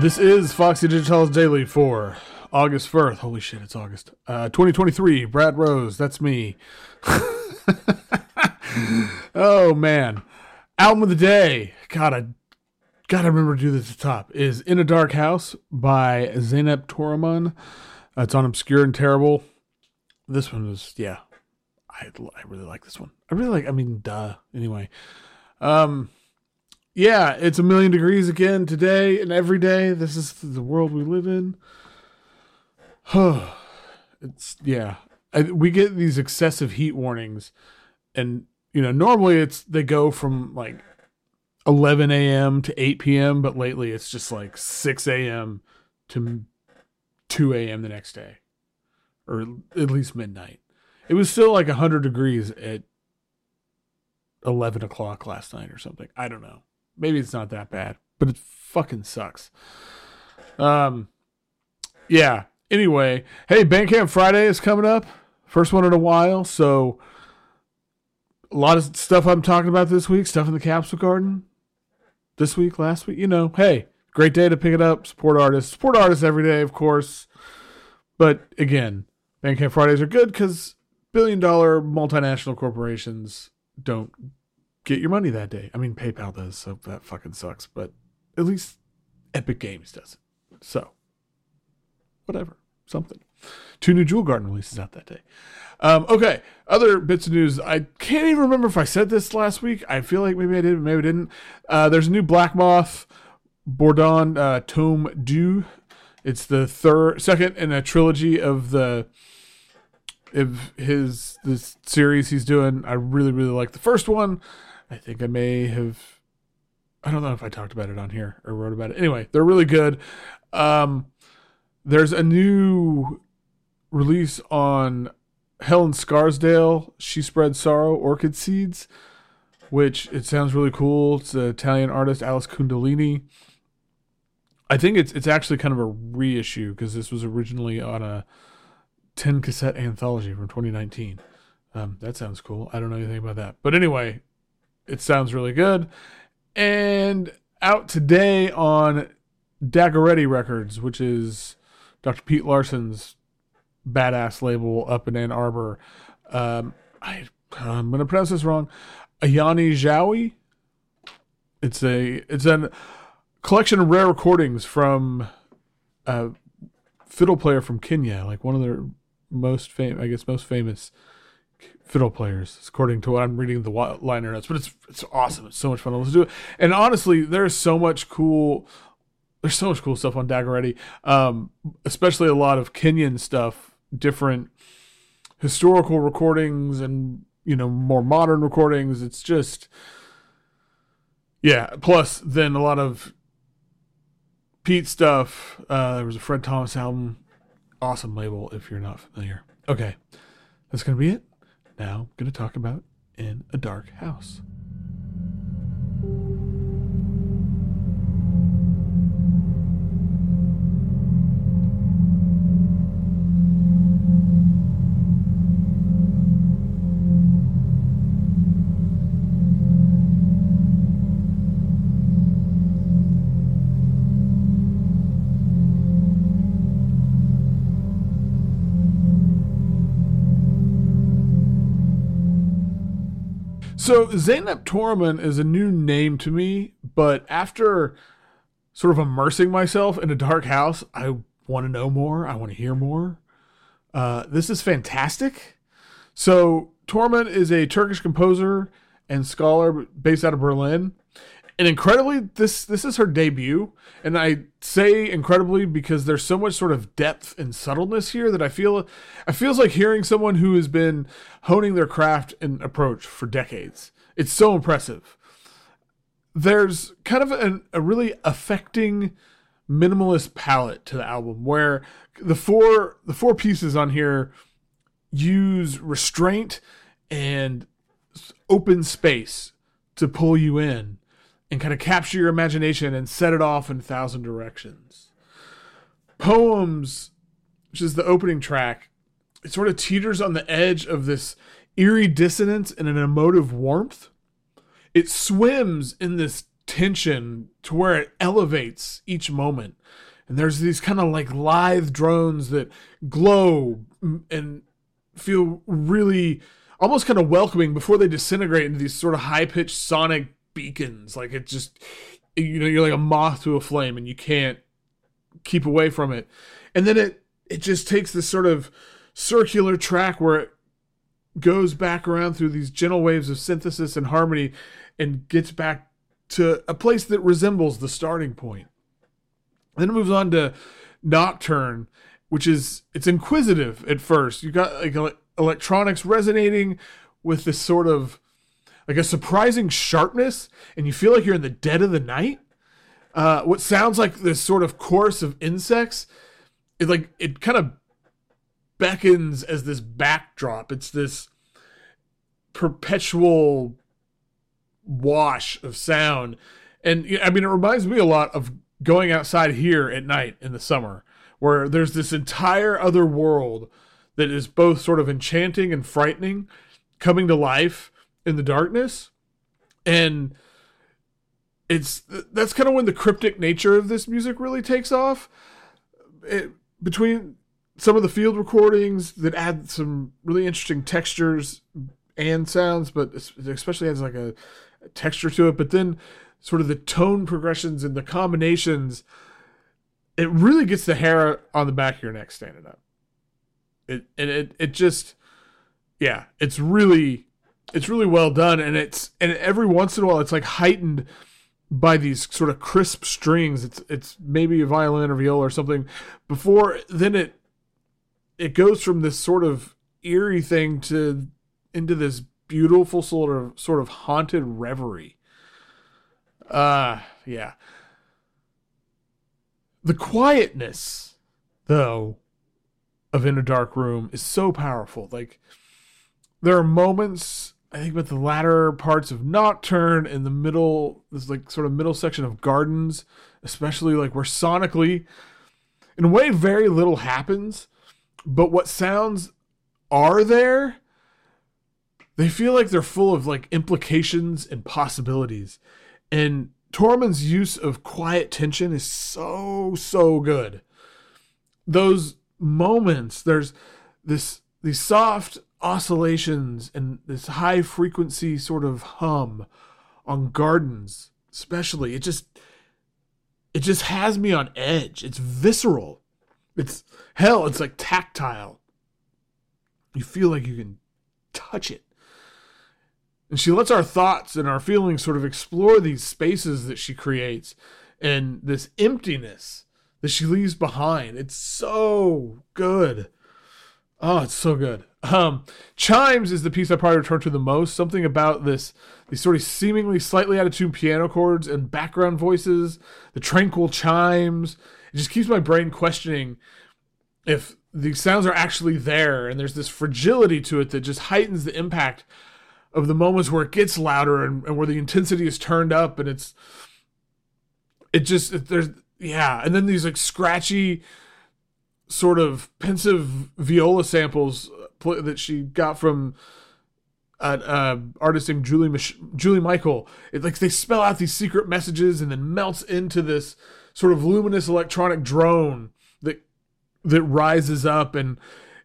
This is Foxy Digitalis Daily for August 1st. Holy shit, it's August. Uh, 2023. Brad Rose, that's me. oh, man. Album of the day. God, I gotta remember to do this at the top. Is In a Dark House by Zeynep Toraman. Uh, it's on Obscure and Terrible. This one was, yeah. I, I really like this one. I really like, I mean, duh. Anyway. Um, yeah, it's a million degrees again today and every day. This is the world we live in. it's yeah. I, we get these excessive heat warnings, and you know normally it's they go from like 11 a.m. to 8 p.m., but lately it's just like 6 a.m. to 2 a.m. the next day, or at least midnight. It was still like 100 degrees at 11 o'clock last night or something. I don't know. Maybe it's not that bad, but it fucking sucks. Um, yeah. Anyway, hey, Bandcamp Friday is coming up. First one in a while, so a lot of stuff I'm talking about this week. Stuff in the capsule garden. This week, last week, you know. Hey, great day to pick it up. Support artists. Support artists every day, of course. But again, Bandcamp Fridays are good because billion dollar multinational corporations don't get your money that day. I mean, PayPal does, so that fucking sucks. But at least Epic Games does it. So, whatever, something. Two new Jewel Garden releases out that day. Um, okay, other bits of news. I can't even remember if I said this last week. I feel like maybe I did, maybe I didn't. Uh, there's a new BLAKMOTH Bourdon uh, Tome Deux. It's the third, second in a trilogy of the of his this series he's doing. I really, really like the first one. I think I may have. I don't know if I talked about it on here or wrote about it. Anyway, they're really good. Um, there's a new release on Helen Scarsdale. She spread sorrow, orchid seeds, which it sounds really cool. It's the Italian artist Alice Kundalini. I think it's it's actually kind of a reissue because this was originally on a ten cassette anthology from 2019. Um, that sounds cool. I don't know anything about that, but anyway, it sounds really good. And out today on Dagoretti Records, which is Dr. Pete Larson's badass label up in Ann Arbor. Um, I, I'm going to pronounce this wrong. Ayany Jowi. It's a it's a collection of rare recordings from a fiddle player from Kenya, like one of their most famous, I guess, most famous fiddle players, according to what I'm reading the liner notes. But it's it's awesome. It's so much fun to listen to. And honestly, there's so much cool. There's so much cool stuff on Dagoretti, um, especially a lot of Kenyan stuff, different historical recordings, and you know more modern recordings. It's just, yeah. Plus, then a lot of Pete stuff. Uh, there was a Fred Thomas album, awesome label. If you're not familiar, okay, that's gonna be it now I'm going to talk about In a Dark House. So Zeynep Toraman is a new name to me, but after sort of immersing myself in a dark house, I want to know more. I want to hear more. Uh, this is fantastic. So Toraman is a Turkish composer and scholar based out of Berlin and incredibly this this is her debut and i say incredibly because there's so much sort of depth and subtleness here that i feel it feels like hearing someone who has been honing their craft and approach for decades. It's so impressive. There's kind of an, a really affecting minimalist palette to the album where the four the four pieces on here use restraint and open space to pull you in and kind of capture your imagination and set it off in a thousand directions. Poems, which is the opening track, it sort of teeters on the edge of this eerie dissonance and an emotive warmth. It swims in this tension to where it elevates each moment. And there's these kind of like lithe drones that glow and feel really almost kind of welcoming before they disintegrate into these sort of high pitched sonic beacons. Like it just, you know, you're like a moth to a flame and you can't keep away from it. And then it, it just takes this sort of circular track where it goes back around through these gentle waves of synthesis and harmony and gets back to a place that resembles the starting point. Then it moves on to Nocturne, which is it's inquisitive at first. You got like electronics resonating with this sort of like a surprising sharpness, and you feel like you're in the dead of the night. Uh, what sounds like this sort of chorus of insects, it like it kind of beckons as this backdrop. It's this perpetual wash of sound, and I mean, it reminds me a lot of going outside here at night in the summer, where there's this entire other world that is both sort of enchanting and frightening, coming to life in the darkness, and it's that's kind of when the cryptic nature of this music really takes off. It, between some of the field recordings that add some really interesting textures and sounds, but especially has like a, a texture to it. But then sort of the tone progressions and the combinations, it really gets the hair on the back of your neck standing up. It and it it just yeah, it's really it's really well done and it's and every once in a while it's like heightened by these sort of crisp strings. It's it's maybe a violin or viola or something. Before then it it goes from this sort of eerie thing to into this beautiful sort of sort of haunted reverie. Uh yeah. The quietness, though, of In a Dark Room is so powerful. Like there are moments I think about the latter parts of Nocturne in the middle, this like sort of middle section of Gardens, especially like where sonically, in a way, very little happens, but what sounds are there, they feel like they're full of like implications and possibilities. And Toraman's use of quiet tension is so, so good. Those moments, there's this these soft oscillations and this high frequency sort of hum on gardens especially it just it just has me on edge. It's visceral. It's hell it's like tactile. You feel like you can touch it. And she lets our thoughts and our feelings sort of explore these spaces that she creates and this emptiness that she leaves behind. It's so good. Oh, it's so good. Um, Chimes is the piece I probably return to the most. Something about this, these sort of seemingly slightly out of tune piano chords and background voices, the tranquil chimes. It just keeps my brain questioning if these sounds are actually there. And there's this fragility to it that just heightens the impact of the moments where it gets louder and, and where the intensity is turned up. And it's, it just, it, there's, yeah. And then these like scratchy, sort of pensive viola samples that she got from an uh, artist named Julie Mich- Julie Michael. It like they spell out these secret messages and then melts into this sort of luminous electronic drone that that rises up and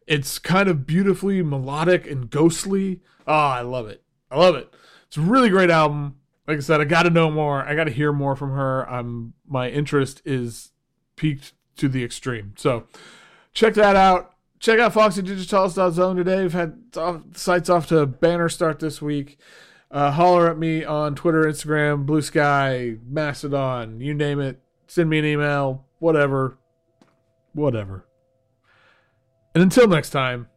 it's kind of beautifully melodic and ghostly. Oh, I love it. I love it. It's a really great album. Like I said, I got to know more. I got to hear more from her. I'm my interest is peaked to the extreme. So check that out. Check out foxydigitalis.zone today. We've had off, sites off to banner start this week. Uh, holler at me on Twitter, Instagram, Blue Sky, Mastodon, you name it. Send me an email, whatever. Whatever. And until next time.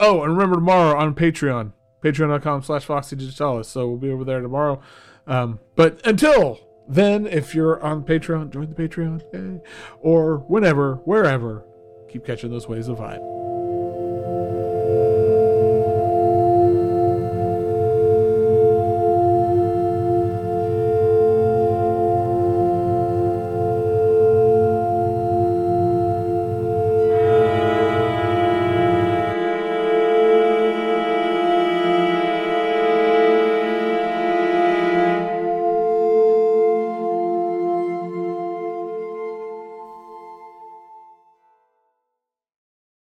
Oh, and remember tomorrow on Patreon. Patreon.com slash foxydigitalis. So we'll be over there tomorrow. Um, but until then, if you're on Patreon, join the Patreon. Or whenever, wherever keep catching those waves of vibe.